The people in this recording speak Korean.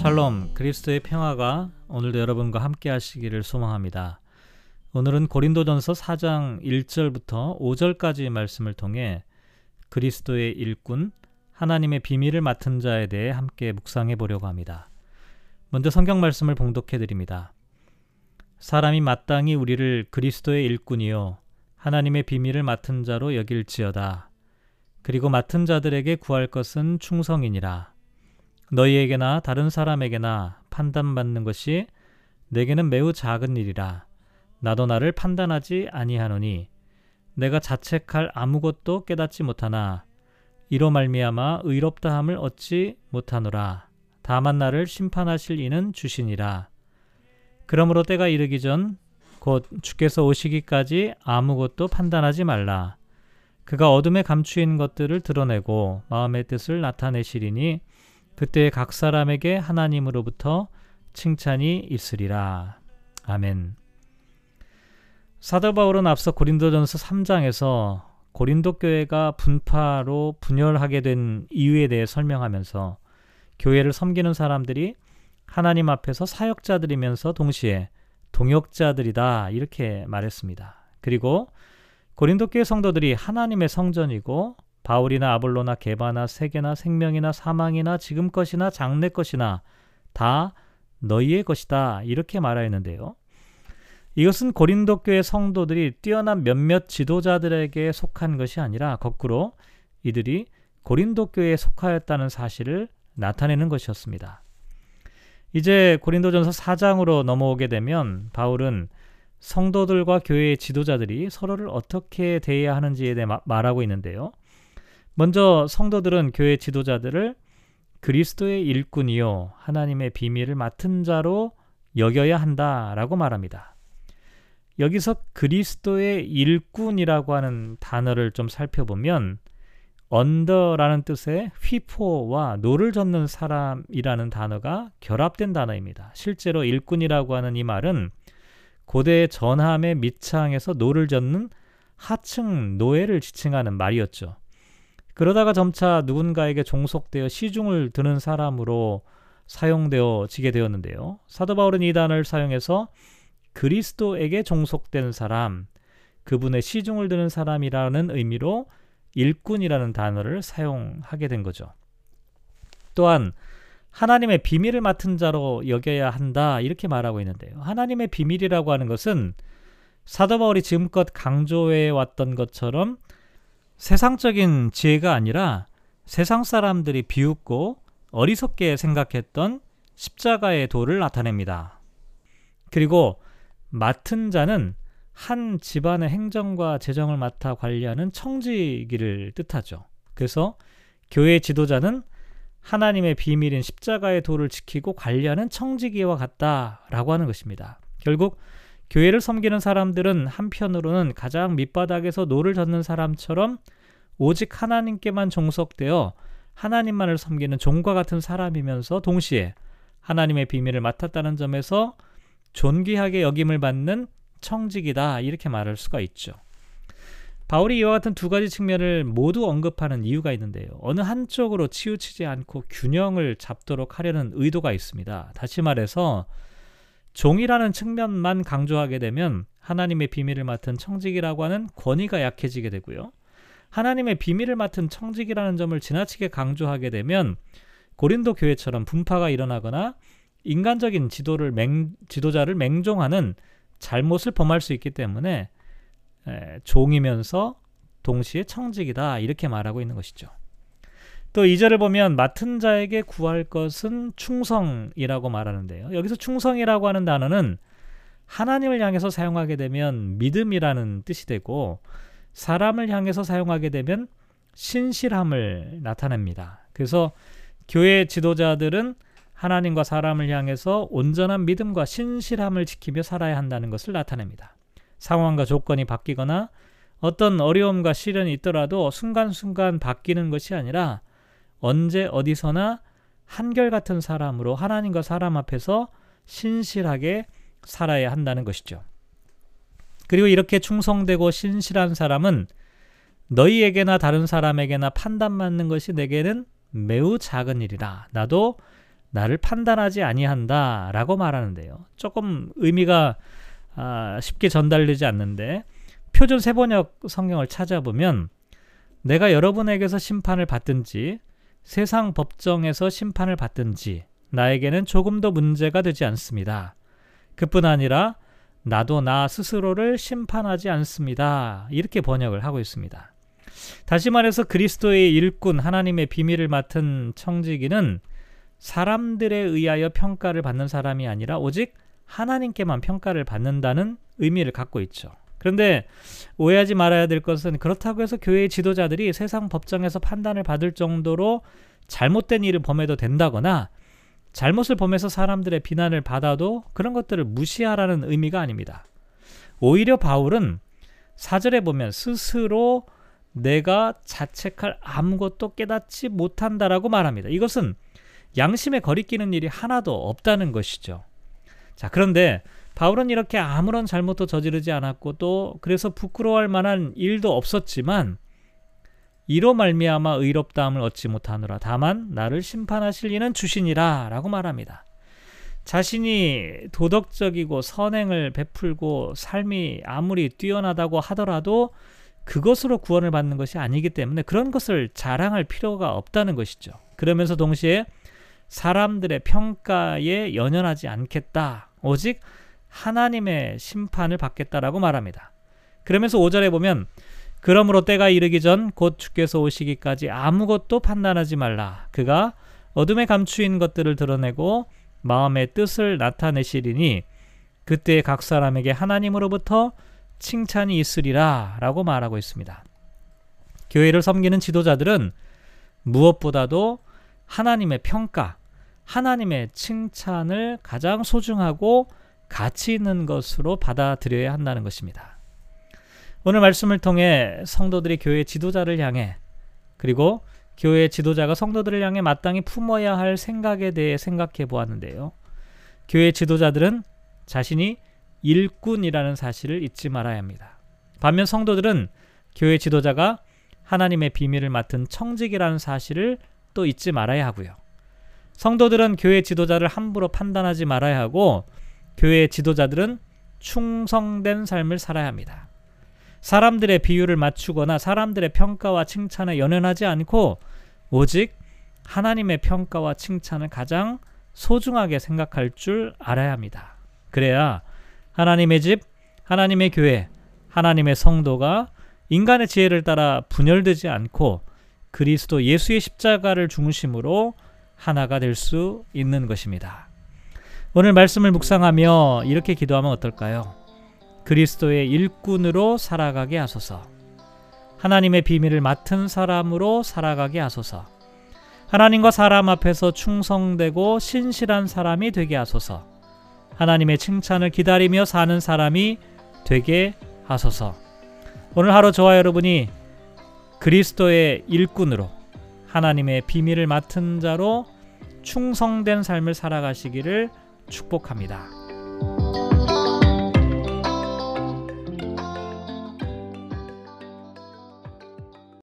샬롬 그리스도의 평화가 오늘도 여러분과 함께 하시기를 소망합니다. 오늘은 고린도전서 4장 1절부터 5절까지 말씀을 통해 그리스도의 일꾼 하나님의 비밀을 맡은 자에 대해 함께 묵상해 보려고 합니다. 먼저 성경 말씀을 봉독해 드립니다. 사람이 마땅히 우리를 그리스도의 일꾼이요 하나님의 비밀을 맡은 자로 여길지어다. 그리고 맡은 자들에게 구할 것은 충성이니라. 너희에게나 다른 사람에게나 판단받는 것이 내게는 매우 작은 일이라. 나도 나를 판단하지 아니하노니 내가 자책할 아무것도 깨닫지 못하나 이로 말미암아 의롭다함을 얻지 못하노라. 다만 나를 심판하실 이는 주시니라. 그러므로 때가 이르기 전 곧 주께서 오시기까지 아무것도 판단하지 말라. 그가 어둠에 감추인 것들을 드러내고 마음의 뜻을 나타내시리니 그때 각 사람에게 하나님으로부터 칭찬이 있으리라. 아멘. 사도 바울은 앞서 고린도전서 3장에서 고린도 교회가 분파로 분열하게 된 이유에 대해 설명하면서 교회를 섬기는 사람들이 하나님 앞에서 사역자들이면서 동시에 동역자들이다 이렇게 말했습니다. 그리고 고린도 교회 성도들이 하나님의 성전이고 바울이나 아볼로나 게바나 세계나 생명이나 사망이나 지금 것이나 장래 것이나 다 너희의 것이다 이렇게 말하였는데요. 이것은 고린도 교회 성도들이 뛰어난 몇몇 지도자들에게 속한 것이 아니라 거꾸로 이들이 고린도 교회에 속하였다는 사실을 나타내는 것이었습니다. 이제 고린도전서 4장으로 넘어오게 되면 바울은 성도들과 교회의 지도자들이 서로를 어떻게 대해야 하는지에 대해 말하고 있는데요. 먼저 성도들은 교회 지도자들을 그리스도의 일꾼이요 하나님의 비밀을 맡은 자로 여겨야 한다라고 말합니다. 여기서 그리스도의 일꾼이라고 하는 단어를 좀 살펴보면 under라는 뜻의 ὑπό와 노를 젓는 사람이라는 단어가 결합된 단어입니다. 실제로 일꾼이라고 하는 이 말은 고대 전함의 밑창에서 노를 젓는 하층 노예를 지칭하는 말이었죠. 그러다가 점차 누군가에게 종속되어 시중을 드는 사람으로 사용되어지게 되었는데요. 사도 바울은 이 단어를 사용해서 그리스도에게 종속된 사람, 그분의 시중을 드는 사람이라는 의미로 일꾼이라는 단어를 사용하게 된 거죠. 또한 하나님의 비밀을 맡은 자로 여겨야 한다 이렇게 말하고 있는데요. 하나님의 비밀이라고 하는 것은 사도 바울이 지금껏 강조해 왔던 것처럼 세상적인 지혜가 아니라 세상 사람들이 비웃고 어리석게 생각했던 십자가의 도를 나타냅니다. 그리고 맡은 자는 한 집안의 행정과 재정을 맡아 관리하는 청지기를 뜻하죠. 그래서 교회 지도자는 하나님의 비밀인 십자가의 도를 지키고 관리하는 청지기와 같다라고 하는 것입니다. 결국 교회를 섬기는 사람들은 한편으로는 가장 밑바닥에서 노를 젓는 사람처럼 오직 하나님께만 종속되어 하나님만을 섬기는 종과 같은 사람이면서 동시에 하나님의 비밀을 맡았다는 점에서 존귀하게 여김을 받는 청지기다 이렇게 말할 수가 있죠. 바울이 이와 같은 두 가지 측면을 모두 언급하는 이유가 있는데요. 어느 한쪽으로 치우치지 않고 균형을 잡도록 하려는 의도가 있습니다. 다시 말해서 종이라는 측면만 강조하게 되면 하나님의 비밀을 맡은 청직이라고 하는 권위가 약해지게 되고요. 하나님의 비밀을 맡은 청직이라는 점을 지나치게 강조하게 되면 고린도 교회처럼 분파가 일어나거나 인간적인 지도를 맹, 지도자를 맹종하는 잘못을 범할 수 있기 때문에 에, 종이면서 동시에 청직이다 이렇게 말하고 있는 것이죠. 또 2절을 보면 맡은 자에게 구할 것은 충성이라고 말하는데요. 여기서 충성이라고 하는 단어는 하나님을 향해서 사용하게 되면 믿음이라는 뜻이 되고 사람을 향해서 사용하게 되면 신실함을 나타냅니다. 그래서 교회 지도자들은 하나님과 사람을 향해서 온전한 믿음과 신실함을 지키며 살아야 한다는 것을 나타냅니다. 상황과 조건이 바뀌거나 어떤 어려움과 시련이 있더라도 순간순간 바뀌는 것이 아니라 언제 어디서나 한결같은 사람으로 하나님과 사람 앞에서 신실하게 살아야 한다는 것이죠. 그리고 이렇게 충성되고 신실한 사람은 너희에게나 다른 사람에게나 판단받는 것이 내게는 매우 작은 일이라. 나도 나를 판단하지 아니한다라고 말하는데요. 조금 의미가 아, 쉽게 전달되지 않는데 표준 세번역 성경을 찾아보면 내가 여러분에게서 심판을 받든지 세상 법정에서 심판을 받든지 나에게는 조금도 문제가 되지 않습니다. 그뿐 아니라 나도 나 스스로를 심판하지 않습니다. 이렇게 번역을 하고 있습니다. 다시 말해서 그리스도의 일꾼 하나님의 비밀을 맡은 청지기는 사람들에 의하여 평가를 받는 사람이 아니라 오직 하나님께만 평가를 받는다는 의미를 갖고 있죠. 그런데 오해하지 말아야 될 것은 그렇다고 해서 교회의 지도자들이 세상 법정에서 판단을 받을 정도로 잘못된 일을 범해도 된다거나 잘못을 범해서 사람들의 비난을 받아도 그런 것들을 무시하라는 의미가 아닙니다. 오히려 바울은 사절에 보면 스스로 내가 자책할 아무것도 깨닫지 못한다라고 말합니다. 이것은 양심에 거리끼는 일이 하나도 없다는 것이죠. 자, 그런데 바울은 이렇게 아무런 잘못도 저지르지 않았고 또 그래서 부끄러워할 만한 일도 없었지만 이로 말미암아 의롭다함을 얻지 못하노라 다만 나를 심판하실 이는 주시니라라고 말합니다. 자신이 도덕적이고 선행을 베풀고 삶이 아무리 뛰어나다고 하더라도 그것으로 구원을 받는 것이 아니기 때문에 그런 것을 자랑할 필요가 없다는 것이죠. 그러면서 동시에 사람들의 평가에 연연하지 않겠다. 오직 하나님의 심판을 받겠다라고 말합니다. 그러면서 5절에 보면 그러므로 때가 이르기 전 곧 주께서 오시기까지 아무것도 판단하지 말라. 그가 어둠에 감추인 것들을 드러내고 마음의 뜻을 나타내시리니 그때 각 사람에게 하나님으로부터 칭찬이 있으리라 라고 말하고 있습니다. 교회를 섬기는 지도자들은 무엇보다도 하나님의 평가, 하나님의 칭찬을 가장 소중하고 가치 있는 것으로 받아들여야 한다는 것입니다. 오늘 말씀을 통해 성도들이 교회 지도자를 향해 그리고 교회 지도자가 성도들을 향해 마땅히 품어야 할 생각에 대해 생각해 보았는데요. 교회 지도자들은 자신이 일꾼이라는 사실을 잊지 말아야 합니다. 반면 성도들은 교회 지도자가 하나님의 비밀을 맡은 청직이라는 사실을 또 잊지 말아야 하고요. 성도들은 교회 지도자를 함부로 판단하지 말아야 하고 교회 지도자들은 충성된 삶을 살아야 합니다. 사람들의 비유를 맞추거나 사람들의 평가와 칭찬에 연연하지 않고 오직 하나님의 평가와 칭찬을 가장 소중하게 생각할 줄 알아야 합니다. 그래야 하나님의 집, 하나님의 교회, 하나님의 성도가 인간의 지혜를 따라 분열되지 않고 그리스도 예수의 십자가를 중심으로 하나가 될 수 있는 것입니다. 오늘 말씀을 묵상하며 이렇게 기도하면 어떨까요? 그리스도의 일꾼으로 살아가게 하소서. 하나님의 비밀을 맡은 사람으로 살아가게 하소서. 하나님과 사람 앞에서 충성되고 신실한 사람이 되게 하소서. 하나님의 칭찬을 기다리며 사는 사람이 되게 하소서. 오늘 하루 저와 여러분이 그리스도의 일꾼으로 하나님의 비밀을 맡은 자로 충성된 삶을 살아가시기를 축복합니다.